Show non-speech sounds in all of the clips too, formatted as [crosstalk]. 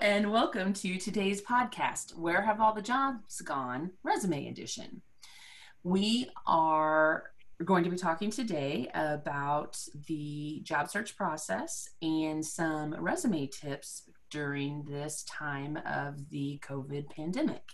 and welcome to today's podcast, Where Have All the Jobs Gone? Resume Edition. We are going to be talking today about the job search process and some resume tips during this time of the COVID pandemic.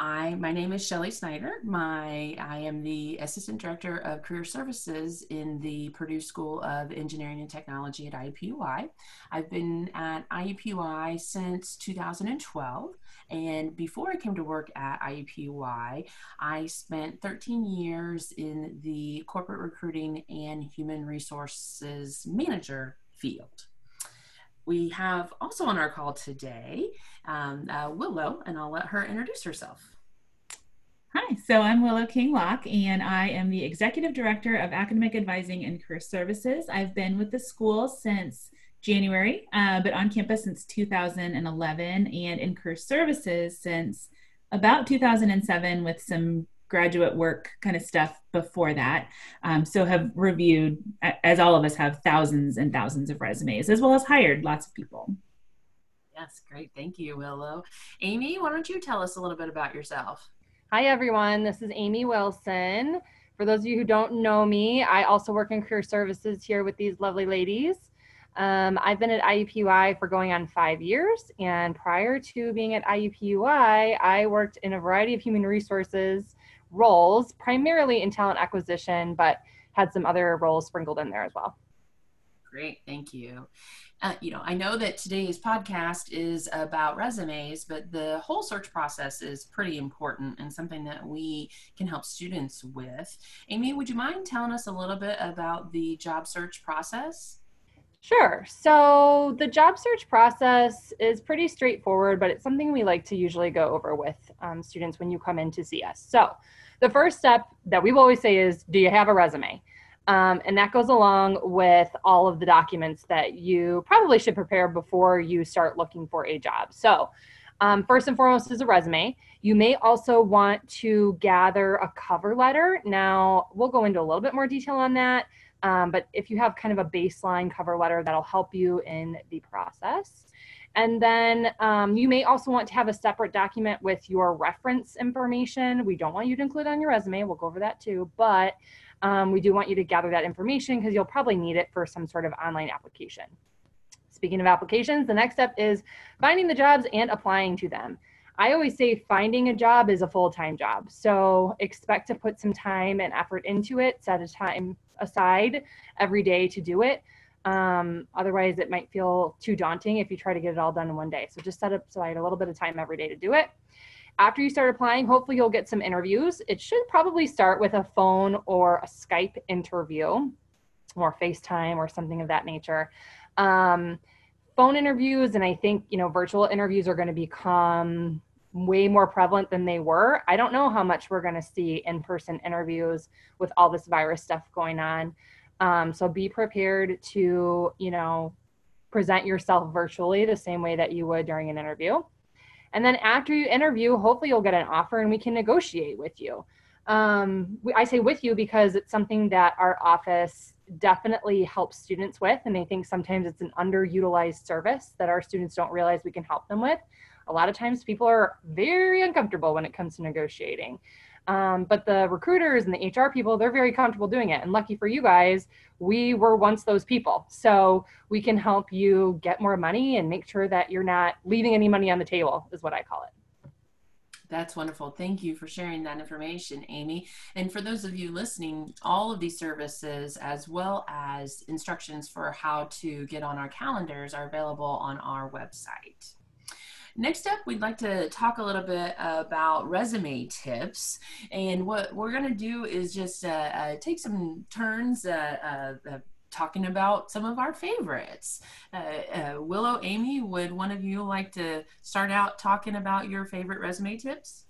I my name is Shelly Snyder. My I am the assistant director of career services in the Purdue School of Engineering and Technology at IUPUI. I've been at IUPUI since 2012, and before I came to work at IUPUI, I spent 13 years in the corporate recruiting and human resources manager field. We have also on our call today um, uh, Willow, and I'll let her introduce herself. Hi, so I'm Willow King Locke, and I am the Executive Director of Academic Advising and Career Services. I've been with the school since January, uh, but on campus since 2011, and in Career Services since about 2007 with some graduate work kind of stuff before that. Um, so have reviewed, as all of us have, thousands and thousands of resumes, as well as hired lots of people. Yes, great. Thank you, Willow. Amy, why don't you tell us a little bit about yourself? Hi, everyone. This is Amy Wilson. For those of you who don't know me, I also work in career services here with these lovely ladies. Um, I've been at IUPUI for going on five years, and prior to being at IUPUI, I worked in a variety of human resources roles, primarily in talent acquisition, but had some other roles sprinkled in there as well. Great, thank you. Uh, you know, I know that today's podcast is about resumes, but the whole search process is pretty important and something that we can help students with. Amy, would you mind telling us a little bit about the job search process? Sure. So the job search process is pretty straightforward, but it's something we like to usually go over with um, students when you come in to see us. So the first step that we always say is, do you have a resume? Um, and that goes along with all of the documents that you probably should prepare before you start looking for a job. So, um, first and foremost is a resume. You may also want to gather a cover letter. Now, we'll go into a little bit more detail on that. Um, but if you have kind of a baseline cover letter, that'll help you in the process. And then um, you may also want to have a separate document with your reference information. We don't want you to include on your resume. We'll go over that too. But um, we do want you to gather that information because you'll probably need it for some sort of online application. Speaking of applications, the next step is finding the jobs and applying to them. I always say finding a job is a full time job. So expect to put some time and effort into it, set a time aside every day to do it. Um, otherwise, it might feel too daunting if you try to get it all done in one day. So just set up aside a little bit of time every day to do it after you start applying, hopefully you'll get some interviews. It should probably start with a phone or a Skype interview or FaceTime or something of that nature. Um, phone interviews and I think, you know, virtual interviews are going to become way more prevalent than they were. I don't know how much we're going to see in person interviews with all this virus stuff going on. Um, so be prepared to, you know, present yourself virtually the same way that you would during an interview. And then after you interview, hopefully you'll get an offer and we can negotiate with you. Um, I say with you because it's something that our office definitely helps students with. And I think sometimes it's an underutilized service that our students don't realize we can help them with. A lot of times people are very uncomfortable when it comes to negotiating. Um, but the recruiters and the HR people, they're very comfortable doing it. And lucky for you guys, we were once those people. So we can help you get more money and make sure that you're not leaving any money on the table, is what I call it. That's wonderful. Thank you for sharing that information, Amy. And for those of you listening, all of these services, as well as instructions for how to get on our calendars, are available on our website. Next up, we'd like to talk a little bit about resume tips. And what we're going to do is just uh, uh, take some turns uh, uh, talking about some of our favorites. Uh, uh, Willow, Amy, would one of you like to start out talking about your favorite resume tips?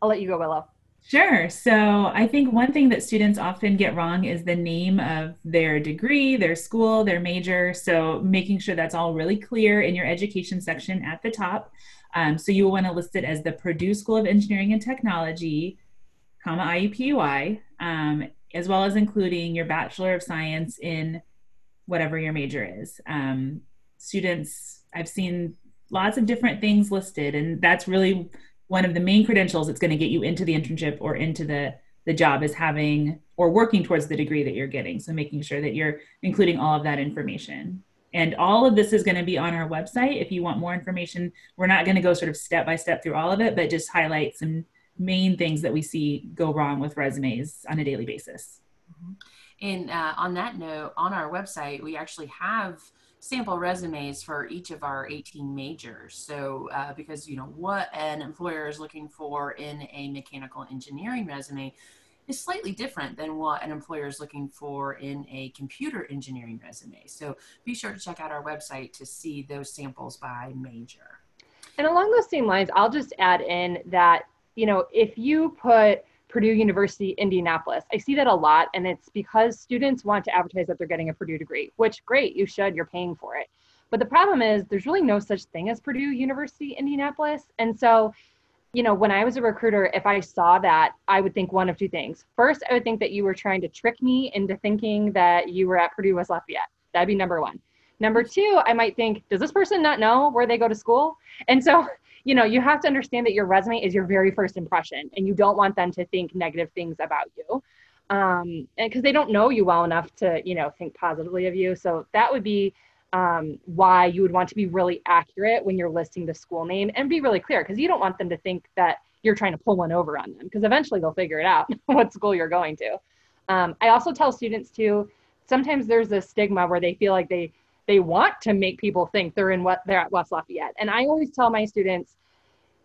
I'll let you go, Willow. Sure. So I think one thing that students often get wrong is the name of their degree, their school, their major. So making sure that's all really clear in your education section at the top. Um, so you will want to list it as the Purdue School of Engineering and Technology, comma IUPUI, um, as well as including your Bachelor of Science in whatever your major is. Um, students, I've seen lots of different things listed, and that's really one of the main credentials that's going to get you into the internship or into the the job is having or working towards the degree that you're getting. So making sure that you're including all of that information. And all of this is going to be on our website. If you want more information, we're not going to go sort of step by step through all of it, but just highlight some main things that we see go wrong with resumes on a daily basis. Mm-hmm. And uh, on that note, on our website, we actually have sample resumes for each of our 18 majors. So, uh, because you know what an employer is looking for in a mechanical engineering resume is slightly different than what an employer is looking for in a computer engineering resume. So, be sure to check out our website to see those samples by major. And along those same lines, I'll just add in that you know if you put Purdue University, Indianapolis. I see that a lot, and it's because students want to advertise that they're getting a Purdue degree, which great, you should, you're paying for it. But the problem is there's really no such thing as Purdue University, Indianapolis. And so, you know, when I was a recruiter, if I saw that, I would think one of two things. First, I would think that you were trying to trick me into thinking that you were at Purdue West Lafayette. That'd be number one. Number two, I might think, does this person not know where they go to school? And so you know, you have to understand that your resume is your very first impression and you don't want them to think negative things about you. Um, and because they don't know you well enough to, you know, think positively of you. So that would be um, why you would want to be really accurate when you're listing the school name and be really clear because you don't want them to think that you're trying to pull one over on them because eventually they'll figure it out [laughs] what school you're going to. Um, I also tell students too, sometimes there's a stigma where they feel like they they want to make people think they're in what they're at West Lafayette. And I always tell my students,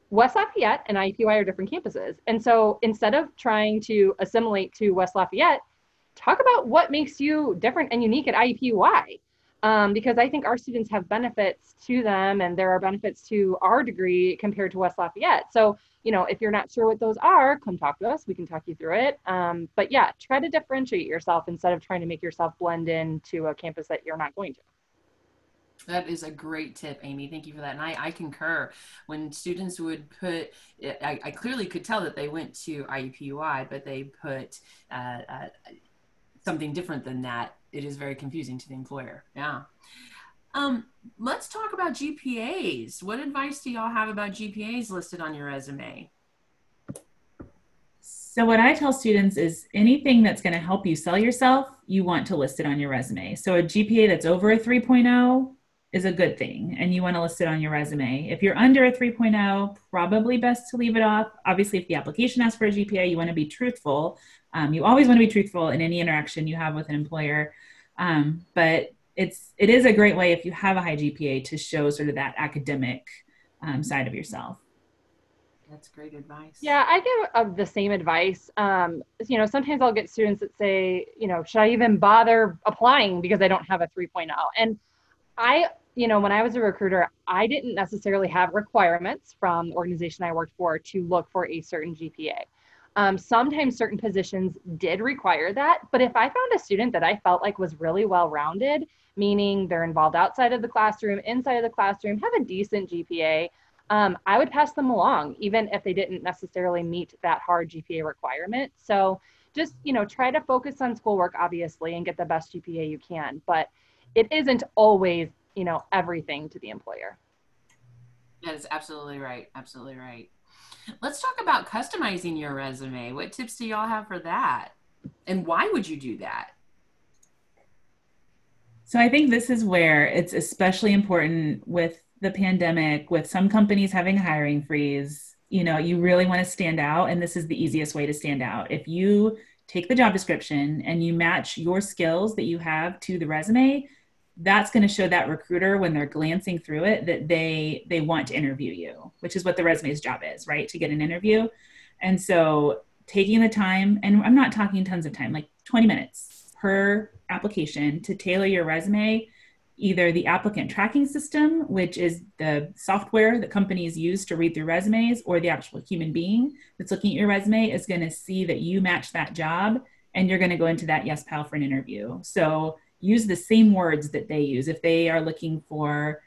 West Lafayette and IUPUI are different campuses. And so instead of trying to assimilate to West Lafayette, talk about what makes you different and unique at IUPUI. Um, because I think our students have benefits to them and there are benefits to our degree compared to West Lafayette. So, you know, if you're not sure what those are, come talk to us. We can talk you through it. Um, but yeah, try to differentiate yourself instead of trying to make yourself blend into a campus that you're not going to. That is a great tip, Amy. Thank you for that. And I, I concur. When students would put, I, I, clearly could tell that they went to IUPUI, but they put uh, uh, something different than that. It is very confusing to the employer. Yeah. Um, let's talk about GPAs. What advice do y'all have about GPAs listed on your resume? So, what I tell students is anything that's going to help you sell yourself, you want to list it on your resume. So, a GPA that's over a 3.0, is a good thing and you want to list it on your resume. If you're under a 3.0, probably best to leave it off. Obviously, if the application asks for a GPA, you want to be truthful. Um, you always want to be truthful in any interaction you have with an employer. Um, but it's it is a great way if you have a high GPA to show sort of that academic um, side of yourself. That's great advice. Yeah, I give uh, the same advice. Um, you know, sometimes I'll get students that say, you know, should I even bother applying because I don't have a 3.0? And I, you know, when I was a recruiter, I didn't necessarily have requirements from the organization I worked for to look for a certain GPA. Um, sometimes certain positions did require that, but if I found a student that I felt like was really well rounded, meaning they're involved outside of the classroom, inside of the classroom, have a decent GPA, um, I would pass them along, even if they didn't necessarily meet that hard GPA requirement. So just, you know, try to focus on schoolwork, obviously, and get the best GPA you can. But it isn't always, you know, everything to the employer. That is absolutely right. Absolutely right. Let's talk about customizing your resume. What tips do y'all have for that? And why would you do that? So I think this is where it's especially important with the pandemic, with some companies having hiring freeze. You know, you really want to stand out, and this is the easiest way to stand out. If you take the job description and you match your skills that you have to the resume, that's going to show that recruiter when they're glancing through it that they they want to interview you which is what the resume's job is right? To get an interview. And so taking the time and i'm not talking tons of time like 20 minutes per application to tailor your resume either the applicant tracking system which is the software that companies use to read through resumes or the actual human being that's looking at your resume is going to see that you match that job and you're going to go into that yes pal for an interview. So use the same words that they use. If they are looking for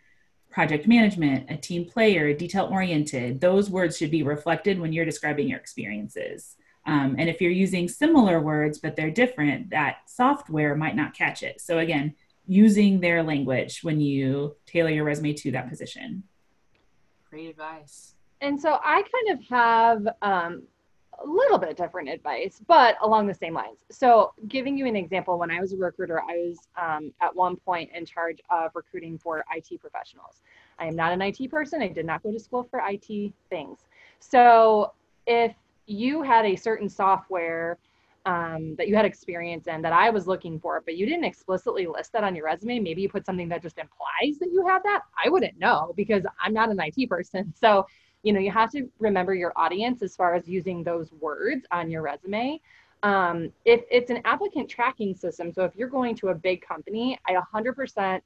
project management, a team player, detail oriented, those words should be reflected when you're describing your experiences. Um, and if you're using similar words but they're different, that software might not catch it. So again, using their language when you tailor your resume to that position. Great advice. And so I kind of have um, a little bit different advice, but along the same lines. So, giving you an example, when I was a recruiter, I was um, at one point in charge of recruiting for IT professionals. I am not an IT person. I did not go to school for IT things. So, if you had a certain software um, that you had experience in that I was looking for, but you didn't explicitly list that on your resume. Maybe you put something that just implies that you have that. I wouldn't know because I'm not an IT person. [laughs] So, you know, you have to remember your audience as far as using those words on your resume. Um, if it's an applicant tracking system, so if you're going to a big company, I 100%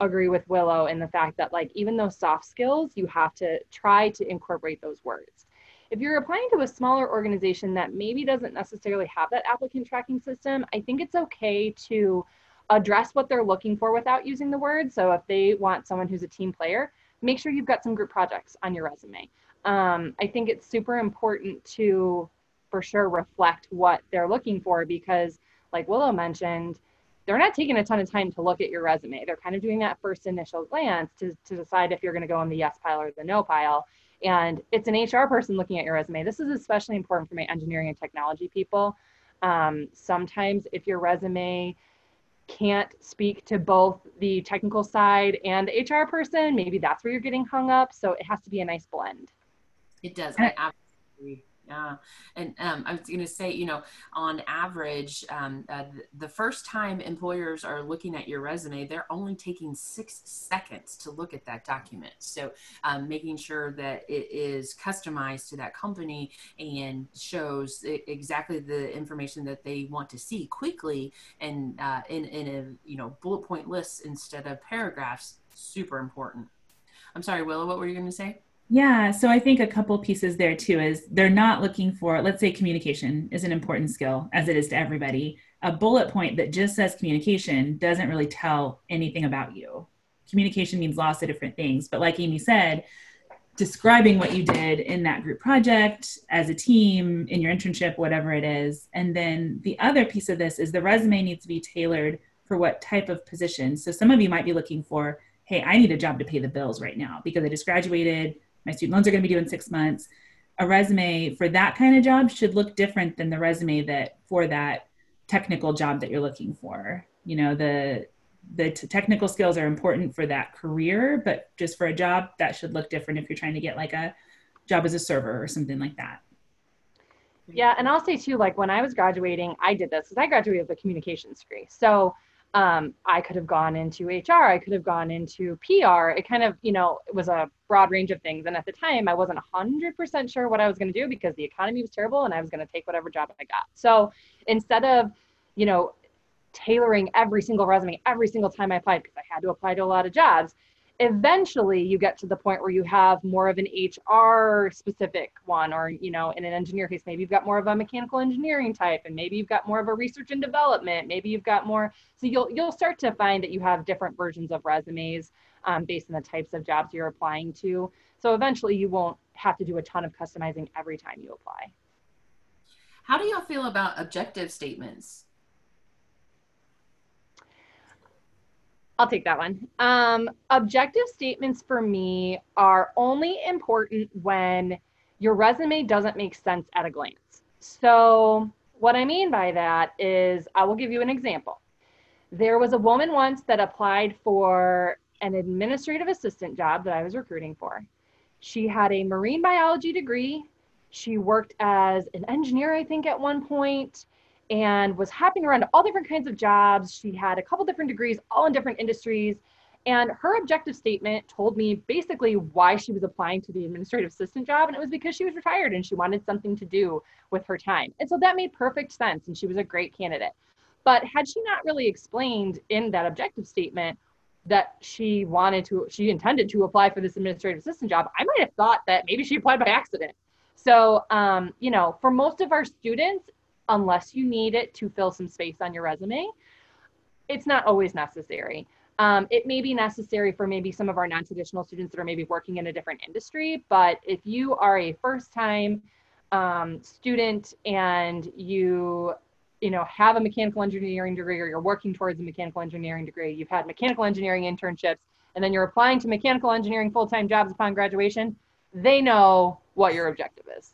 agree with Willow in the fact that, like, even those soft skills, you have to try to incorporate those words. If you're applying to a smaller organization that maybe doesn't necessarily have that applicant tracking system, I think it's okay to address what they're looking for without using the word. So if they want someone who's a team player, make sure you've got some group projects on your resume. Um, I think it's super important to, for sure, reflect what they're looking for because, like Willow mentioned, they're not taking a ton of time to look at your resume. They're kind of doing that first initial glance to, to decide if you're going to go in the yes pile or the no pile and it's an HR person looking at your resume. This is especially important for my engineering and technology people. Um, sometimes if your resume can't speak to both the technical side and the HR person, maybe that's where you're getting hung up. So it has to be a nice blend. It does. I absolutely yeah. And um, I was going to say, you know, on average, um, uh, the first time employers are looking at your resume, they're only taking six seconds to look at that document. So um, making sure that it is customized to that company and shows exactly the information that they want to see quickly and uh, in, in a, you know, bullet point list instead of paragraphs, super important. I'm sorry, Willow, what were you going to say? Yeah, so I think a couple pieces there too is they're not looking for, let's say communication is an important skill as it is to everybody. A bullet point that just says communication doesn't really tell anything about you. Communication means lots of different things, but like Amy said, describing what you did in that group project as a team, in your internship, whatever it is. And then the other piece of this is the resume needs to be tailored for what type of position. So some of you might be looking for, hey, I need a job to pay the bills right now because I just graduated my student loans are going to be due in six months. A resume for that kind of job should look different than the resume that for that technical job that you're looking for. You know, the the t- technical skills are important for that career, but just for a job that should look different if you're trying to get like a job as a server or something like that. Yeah, and I'll say too, like when I was graduating, I did this because I graduated with a communications degree. So um, I could have gone into HR, I could have gone into PR. It kind of, you know, it was a broad range of things. And at the time, I wasn't 100% sure what I was going to do because the economy was terrible and I was going to take whatever job I got. So instead of, you know, tailoring every single resume every single time I applied because I had to apply to a lot of jobs, eventually you get to the point where you have more of an HR specific one, or, you know, in an engineer case, maybe you've got more of a mechanical engineering type, and maybe you've got more of a research and development. Maybe you've got more, so you'll, you'll start to find that you have different versions of resumes um, based on the types of jobs you're applying to. So eventually you won't have to do a ton of customizing every time you apply. How do y'all feel about objective statements? I'll take that one. Um, objective statements for me are only important when your resume doesn't make sense at a glance. So, what I mean by that is, I will give you an example. There was a woman once that applied for an administrative assistant job that I was recruiting for. She had a marine biology degree. She worked as an engineer, I think, at one point and was hopping around to all different kinds of jobs. She had a couple different degrees, all in different industries. And her objective statement told me basically why she was applying to the administrative assistant job. And it was because she was retired and she wanted something to do with her time. And so that made perfect sense. And she was a great candidate. But had she not really explained in that objective statement that she wanted to, she intended to apply for this administrative assistant job, I might have thought that maybe she applied by accident. So, um, you know, for most of our students, unless you need it to fill some space on your resume. It's not always necessary. Um, it may be necessary for maybe some of our non-traditional students that are maybe working in a different industry, but if you are a first-time um, student and you you know have a mechanical engineering degree or you're working towards a mechanical engineering degree you've had mechanical engineering internships and then you're applying to mechanical engineering full-time jobs upon graduation they know what your objective is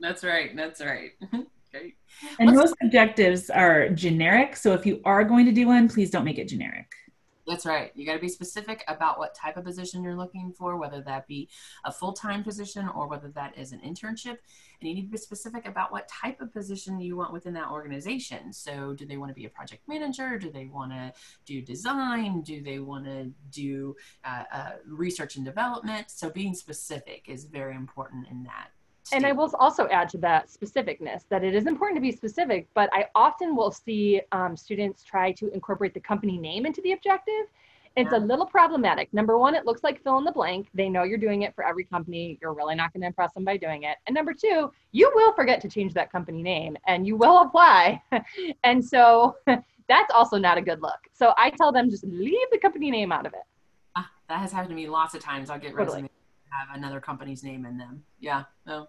that's right that's right [laughs] Great. And Let's, most objectives are generic. So if you are going to do one, please don't make it generic. That's right. You got to be specific about what type of position you're looking for, whether that be a full time position or whether that is an internship. And you need to be specific about what type of position you want within that organization. So, do they want to be a project manager? Do they want to do design? Do they want to do uh, uh, research and development? So, being specific is very important in that and I will also add to that specificness that it is important to be specific, but I often will see um, students try to incorporate the company name into the objective. It's yeah. a little problematic. Number one, it looks like fill in the blank. They know you're doing it for every company. You're really not going to impress them by doing it. And number two, you will forget to change that company name and you will apply. [laughs] and so [laughs] that's also not a good look. So I tell them just leave the company name out of it. Ah, that has happened to me lots of times. I'll get totally. resumes have another company's name in them. Yeah. No.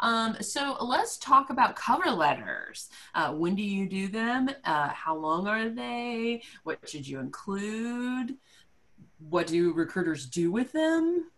Um, so let's talk about cover letters. Uh, when do you do them? Uh, how long are they? What should you include? What do recruiters do with them?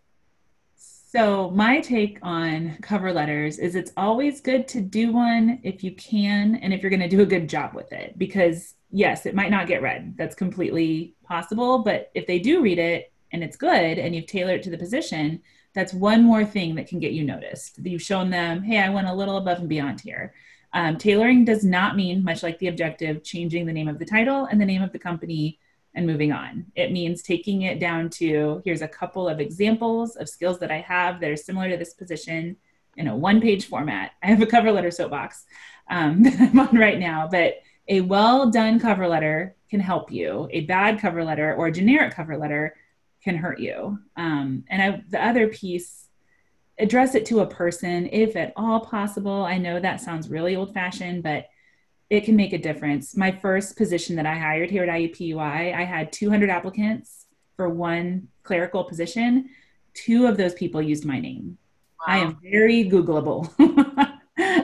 So, my take on cover letters is it's always good to do one if you can and if you're going to do a good job with it. Because, yes, it might not get read. That's completely possible. But if they do read it, and it's good and you've tailored it to the position, that's one more thing that can get you noticed. You've shown them, hey, I went a little above and beyond here. Um, tailoring does not mean, much like the objective, changing the name of the title and the name of the company and moving on. It means taking it down to here's a couple of examples of skills that I have that are similar to this position in a one page format. I have a cover letter soapbox um, [laughs] that I'm on right now, but a well done cover letter can help you. A bad cover letter or a generic cover letter can hurt you. Um, and I, the other piece, address it to a person if at all possible. I know that sounds really old fashioned, but it can make a difference. My first position that I hired here at IUPUI, I had 200 applicants for one clerical position. Two of those people used my name. Wow. I am very Googleable [laughs]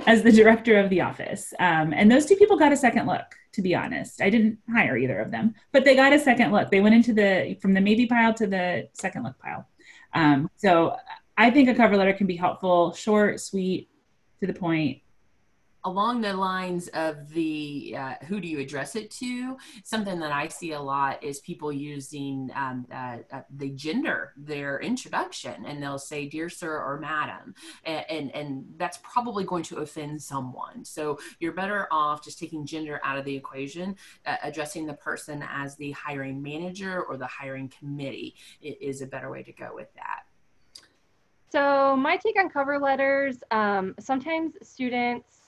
as the director of the office. Um, and those two people got a second look to be honest. I didn't hire either of them, but they got a second look. They went into the from the maybe pile to the second look pile. Um, so I think a cover letter can be helpful, short, sweet, to the point, along the lines of the uh, who do you address it to? Something that i see a lot is people using um, uh, uh, the gender their introduction and they'll say dear sir or madam and, and, and that's probably going to offend someone. So you're better off just taking gender out of the equation uh, addressing the person as the hiring manager or the hiring committee is a better way to go with that. So my take on cover letters um, sometimes students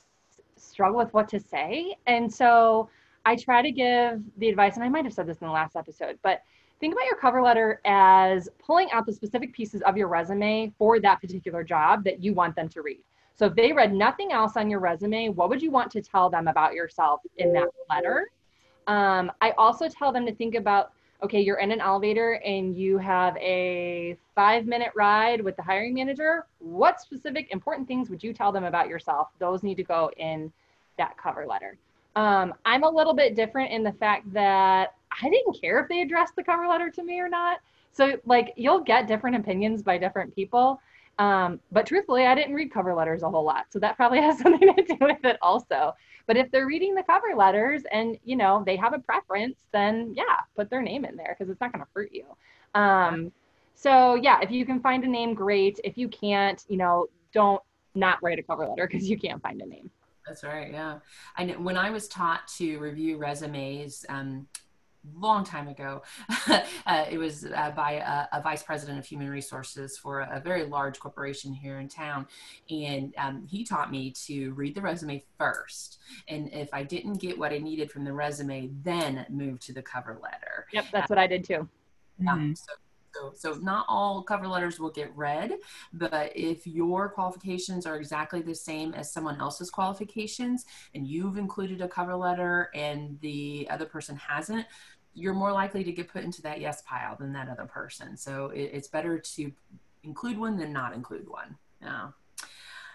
struggle with what to say. And so I try to give the advice, and I might have said this in the last episode, but think about your cover letter as pulling out the specific pieces of your resume for that particular job that you want them to read. So if they read nothing else on your resume, what would you want to tell them about yourself in that letter? Um, I also tell them to think about okay, you're in an elevator and you have a five minute ride with the hiring manager. What specific important things would you tell them about yourself? Those need to go in that cover letter. Um, I'm a little bit different in the fact that I didn't care if they addressed the cover letter to me or not. So, like, you'll get different opinions by different people. Um, but truthfully, I didn't read cover letters a whole lot. So that probably [laughs] has something to do with it also. But if they're reading the cover letters and, you know, they have a preference, then yeah, put their name in there because it's not going to hurt you. Um, so yeah, if you can find a name, great. If you can't, you know, don't not write a cover letter because you can't find a name. That's right. Yeah. Know when I was taught to review resumes, um, long time ago. [laughs] uh, it was uh, by a, a, vice president of human resources for a, a very large corporation here in town. And um, he taught me to read the resume first. And if I didn't get what I needed from the resume, then move to the cover letter. Yep, that's uh, what I did too. Mm-hmm. So, so, so not all cover letters will get read, but if your qualifications are exactly the same as someone else's qualifications and you've included a cover letter and the other person hasn't, you're more likely to get put into that yes pile than that other person. So it, it's better to include one than not include one. Yeah.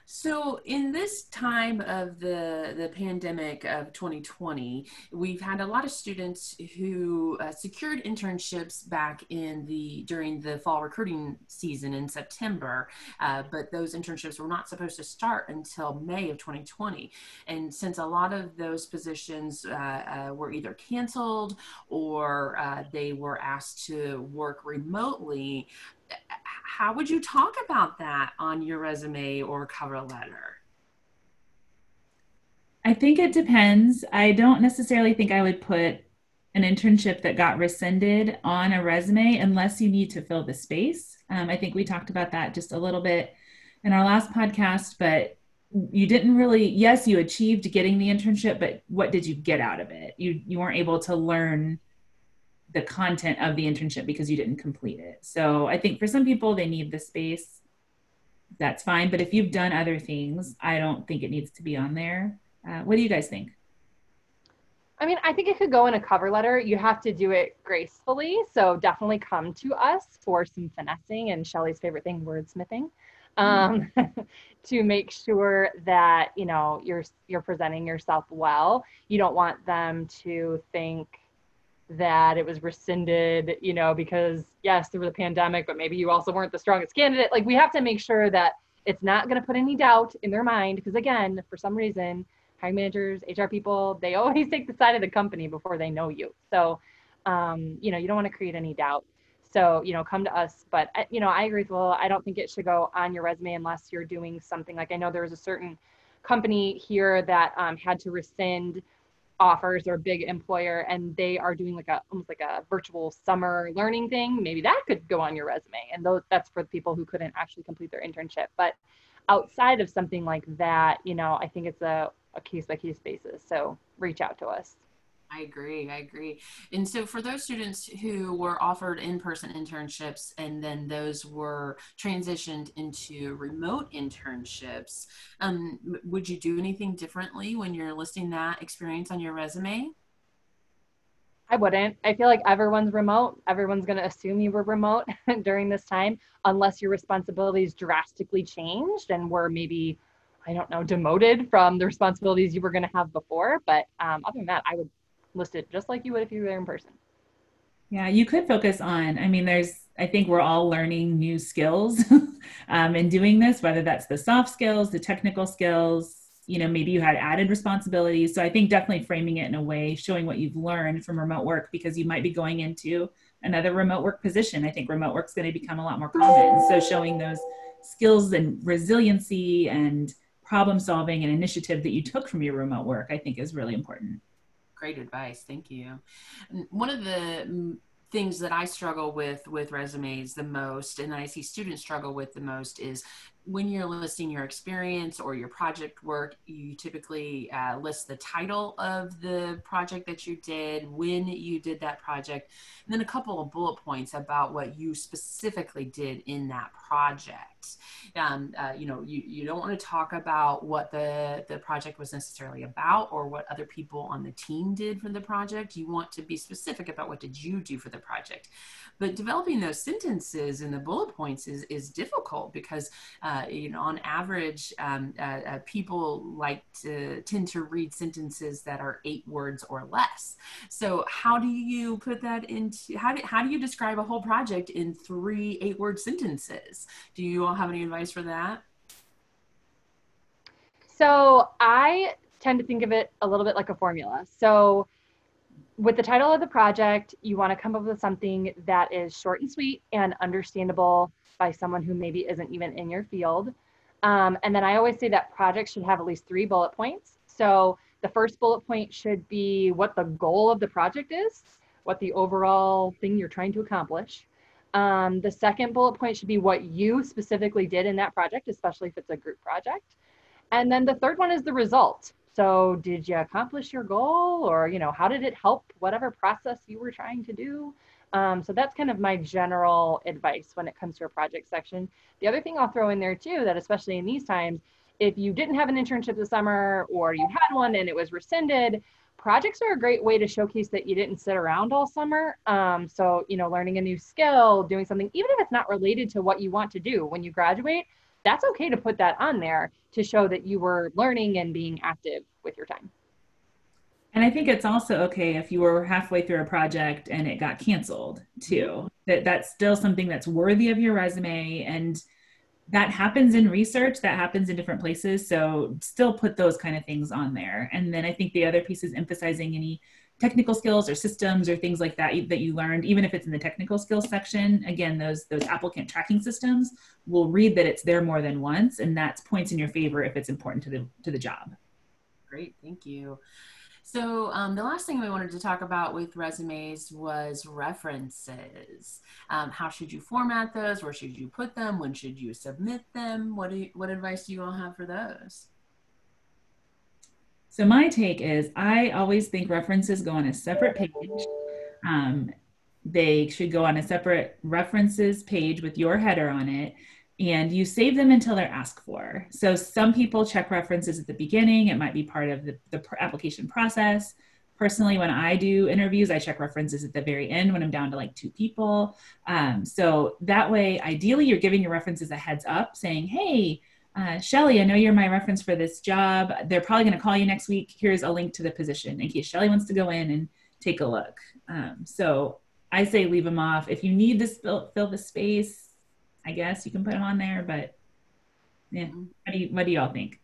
So, in this time of the, the pandemic of 2020, we've had a lot of students who uh, secured internships back in the during the fall recruiting season in September, uh, but those internships were not supposed to start until May of 2020. And since a lot of those positions uh, uh were either canceled or uh, they were asked to work remotely, how would you talk about that on your resume or cover letter? I think it depends. I don't necessarily think I would put an internship that got rescinded on a resume unless you need to fill the space. Um, I think we talked about that just a little bit in our last podcast, but you didn't really yes you achieved getting the internship but what did you get out of it you you weren't able to learn the content of the internship because you didn't complete it. So I think for some people, they need the space. That's fine. But if you've done other things, I don't think it needs to be on there. Uh, what do you guys think? I mean, I think it could go in a cover letter. You have to do it gracefully. So definitely come to us for some finessing and Shelly's favorite thing, wordsmithing, um, [laughs] to make sure that you know you're you're presenting yourself well. You don't want them to think that it was rescinded, you know, because yes, there was a pandemic, but maybe you also weren't the strongest candidate. Like we have to make sure that it's not going to put any doubt in their mind because again, for some reason, hiring managers, HR people, they [laughs] always take the side of the company before they know you. So, um, you know, you don't want to create any doubt. So, you know, come to us. But, you know, I agree with Will. I don't think it should go on your resume unless you're doing something like I know there was a certain company here that um, had to rescind offers or a big employer and they are doing like a almost like a virtual summer learning thing maybe that could go on your resume. And those that's for the people who couldn't actually complete their internship. But outside of something like that you know i think it's a, a case by case basis. So reach out to us I agree. I agree. And so, for those students who were offered in person internships and then those were transitioned into remote internships, um, would you do anything differently when you're listing that experience on your resume? I wouldn't. I feel like everyone's remote. Everyone's going to assume you were remote [laughs] during this time, unless your responsibilities drastically changed and were maybe, I don't know, demoted from the responsibilities you were going to have before. But um, other than that, I would listed just like you would if you were there in person. Yeah, you could focus on, I mean, there's, I think we're all learning new skills [laughs] um, in doing this, whether that's the soft skills, the technical skills, you know, maybe you had added responsibilities. So I think definitely framing it in a way, showing what you've learned from remote work, because you might be going into another remote work position. I think remote work is going to become a lot more common. So showing those skills and resiliency and problem solving and initiative that you took from your remote work, I think is really important great advice. Thank you. One of the things that I struggle with with resumes the most, and I see students struggle with the most, is when you're listing your experience or your project work, you typically uh, list the title of the project that you did, when you did that project, and then a couple of bullet points about what you specifically did in that project. Um, uh, you know, you, you don't want to talk about what the, the project was necessarily about or what other people on the team did for the project. You want to be specific about what did you do for the project. But developing those sentences and the bullet points is, is difficult because, uh, you know, on average, um, uh, uh, people like to tend to read sentences that are eight words or less. So how do you put that into, how do, how do you describe a whole project in three eight word sentences? Do you all have any advice for that? So I tend to think of it a little bit like a formula. So with the title of the project, you want to come up with something that is short and sweet and understandable by someone who maybe isn't even in your field. Um, and then I always say that projects should have at least three bullet points. So the first bullet point should be what the goal of the project is, what the overall thing you're trying to accomplish. Um, the second bullet point should be what you specifically did in that project, especially if it's a group project. And then the third one is the result. So did you accomplish your goal or, you know, how did it help whatever process you were trying to do? Um, so that's kind of my general advice when it comes to a project section. The other thing I'll throw in there too, that especially in these times, if you didn't have an internship this summer or you had one and it was rescinded, projects are a great way to showcase that you didn't sit around all summer. Um, so, you know, learning a new skill, doing something, even if it's not related to what you want to do when you graduate, that's okay to put that on there to show that you were learning and being active with your time. And I think it's also okay if you were halfway through a project and it got canceled too. Mm-hmm. That that's still something that's worthy of your resume and that happens in research, that happens in different places. So still put those kind of things on there. And then I think the other piece is emphasizing any technical skills or systems or things like that that you learned even if it's in the technical skills section again those those applicant tracking systems will read that it's there more than once and that's points in your favor if it's important to the to the job great thank you so um, the last thing we wanted to talk about with resumes was references. Um, how should you format those? Where should you put them? When should you submit them? What you, what advice do you all have for those? So my take is I always think references go on a separate page. Um, they should go on a separate references page with your header on it and you save them until they're asked for. So some people check references at the beginning. It might be part of the, the application process. Personally, when I do interviews, I check references at the very end when I'm down to like two people. Um, so that way, ideally, you're giving your references a heads up saying, hey, uh, Shelly, I know you're my reference for this job. They're probably going to call you next week. Here's a link to the position in case Shelly wants to go in and take a look. Um, so I say leave them off. If you need to fill, fill the space, I guess you can put them on there. But yeah, mm-hmm. what do, you, what do y'all think?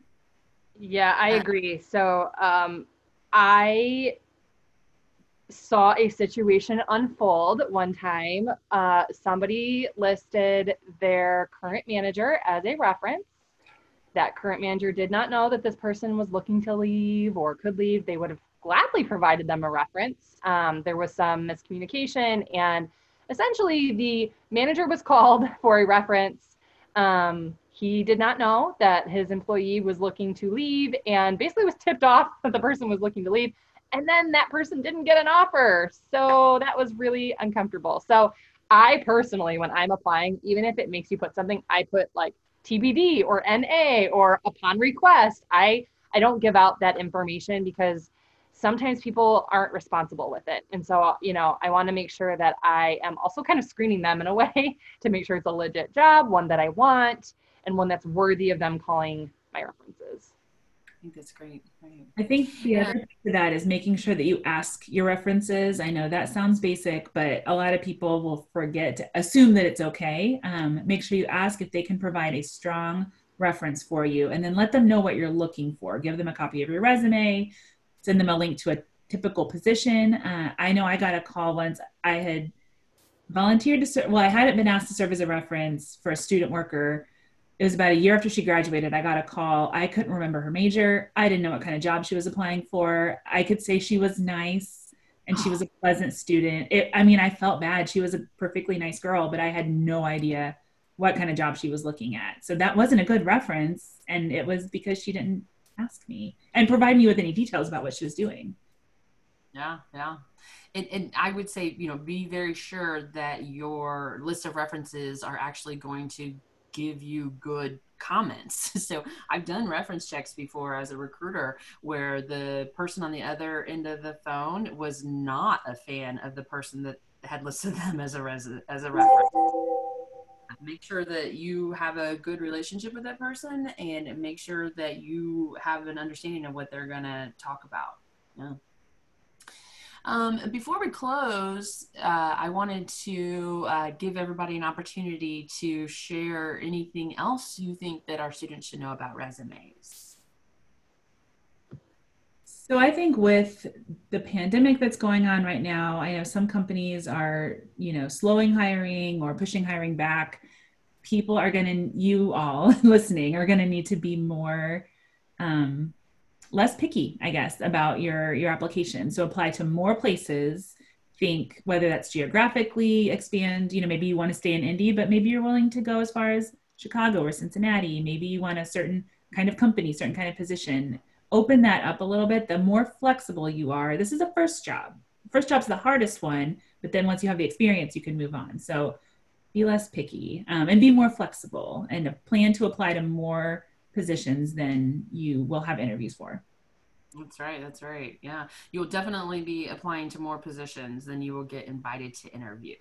Yeah, I agree. So um, I saw a situation unfold one time. Uh, somebody listed their current manager as a reference that current manager did not know that this person was looking to leave or could leave, they would have gladly provided them a reference. Um, there was some miscommunication, and essentially, the manager was called [laughs] for a reference. Um, he did not know that his employee was looking to leave and basically was tipped off that the person was looking to leave. And then that person didn't get an offer. So that was really uncomfortable. So I personally, when I'm applying, even if it makes you put something, I put like TBD or NA or upon request. I I don't give out that information because sometimes people aren't responsible with it. And so, you know, I want to make sure that I am also kind of screening them in a [laughs] way to make sure it's a legit job, one that I want, and one that's worthy of them calling my references I think that's great. Right. I think the yeah. other thing to that is making sure that you ask your references. I know that sounds basic, but a lot of people will forget to assume that it's okay. Um, make sure you ask if they can provide a strong reference for you and then let them know what you're looking for. Give them a copy of your resume, send them a link to a typical position. Uh, I know I got a call once. I had volunteered to serve, well, I hadn't been asked to serve as a reference for a student worker it was about a year after she graduated. I got a call. I couldn't remember her major. I didn't know what kind of job she was applying for. I could say she was nice and she was a pleasant student. It, I mean, I felt bad. She was a perfectly nice girl, but I had no idea what kind of job she was looking at. So that wasn't a good reference. And it was because she didn't ask me and provide me with any details about what she was doing. Yeah, yeah. And, and, I would say, you know, be very sure that your list of references are actually going to give you good comments. [laughs] So I've done reference checks before as a recruiter where the person on the other end of the phone was not a fan of the person that had listed [laughs] them as a res- as a reference. Make sure that you have a good relationship with that person and make sure that you have an understanding of what they're going to talk about. Yeah. Um, before we close, uh, I wanted to uh, give everybody an opportunity to share anything else you think that our students should know about resumes. So I think with the pandemic that's going on right now, I know some companies are, you know, slowing hiring or pushing hiring back. People are going to, you all [laughs] listening, are going to need to be more um, less picky, I guess, about your your application. So apply to more places. Think whether that's geographically expand. You know, maybe you want to stay in Indy, but maybe you're willing to go as far as Chicago or Cincinnati. Maybe you want a certain kind of company, certain kind of position. Open that up a little bit. The more flexible you are, this is a first job. First job's the hardest one, but then once you have the experience, you can move on. So be less picky um, and be more flexible and plan to apply to more positions than you will have interviews for. That's right. That's right. Yeah. You'll definitely be applying to more positions than you will get invited to interview.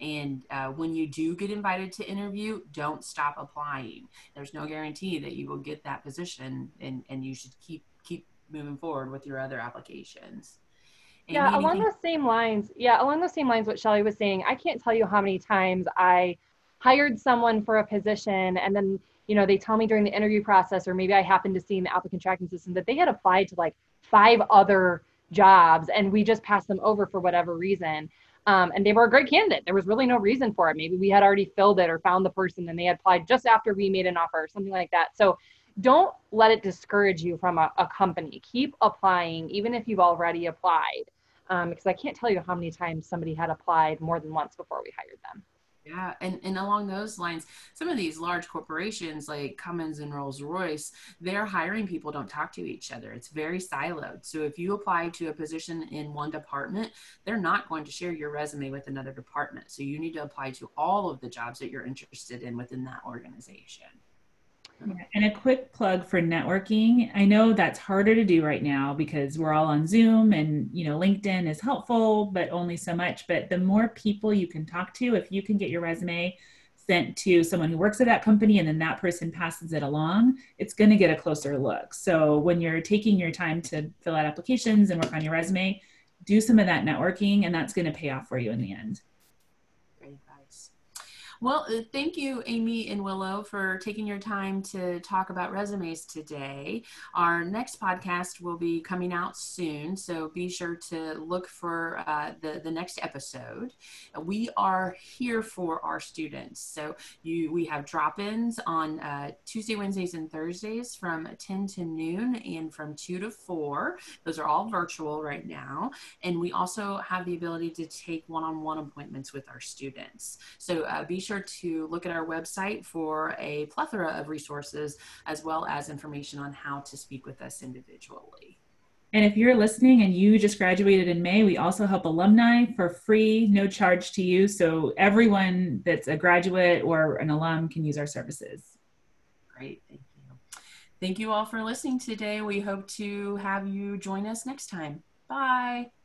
And uh, when you do get invited to interview, don't stop applying. There's no guarantee that you will get that position and, and you should keep, keep moving forward with your other applications. Yeah. Along those same lines. Yeah. Along those same lines, what Shelly was saying, I can't tell you how many times I hired someone for a position and then you know, they tell me during the interview process, or maybe I happened to see in the applicant tracking system that they had applied to like five other jobs and we just passed them over for whatever reason. Um, and they were a great candidate. There was really no reason for it. Maybe we had already filled it or found the person and they had applied just after we made an offer or something like that. So don't let it discourage you from a, a company. Keep applying, even if you've already applied. Um, because I can't tell you how many times somebody had applied more than once before we hired them. Yeah, and, and along those lines, some of these large corporations like Cummins and Rolls Royce, their hiring people don't talk to each other. It's very siloed. So if you apply to a position in one department, they're not going to share your resume with another department. So you need to apply to all of the jobs that you're interested in within that organization. And a quick plug for networking. I know that's harder to do right now because we're all on Zoom and you know LinkedIn is helpful but only so much, but the more people you can talk to if you can get your resume sent to someone who works at that company and then that person passes it along, it's going to get a closer look. So when you're taking your time to fill out applications and work on your resume, do some of that networking and that's going to pay off for you in the end. Well, uh, thank you, Amy and Willow, for taking your time to talk about resumes today. Our next podcast will be coming out soon, so be sure to look for uh, the, the next episode. We are here for our students. So you we have drop-ins on uh, Tuesday, Wednesdays, and Thursdays from 10 to noon and from 2 to 4. Those are all virtual right now. And we also have the ability to take one-on-one appointments with our students. So uh, be sure to look at our website for a plethora of resources as well as information on how to speak with us individually. And if you're listening and you just graduated in May, we also help alumni for free, no charge to you. So everyone that's a graduate or an alum can use our services. Great. Thank you. Thank you all for listening today. We hope to have you join us next time. Bye.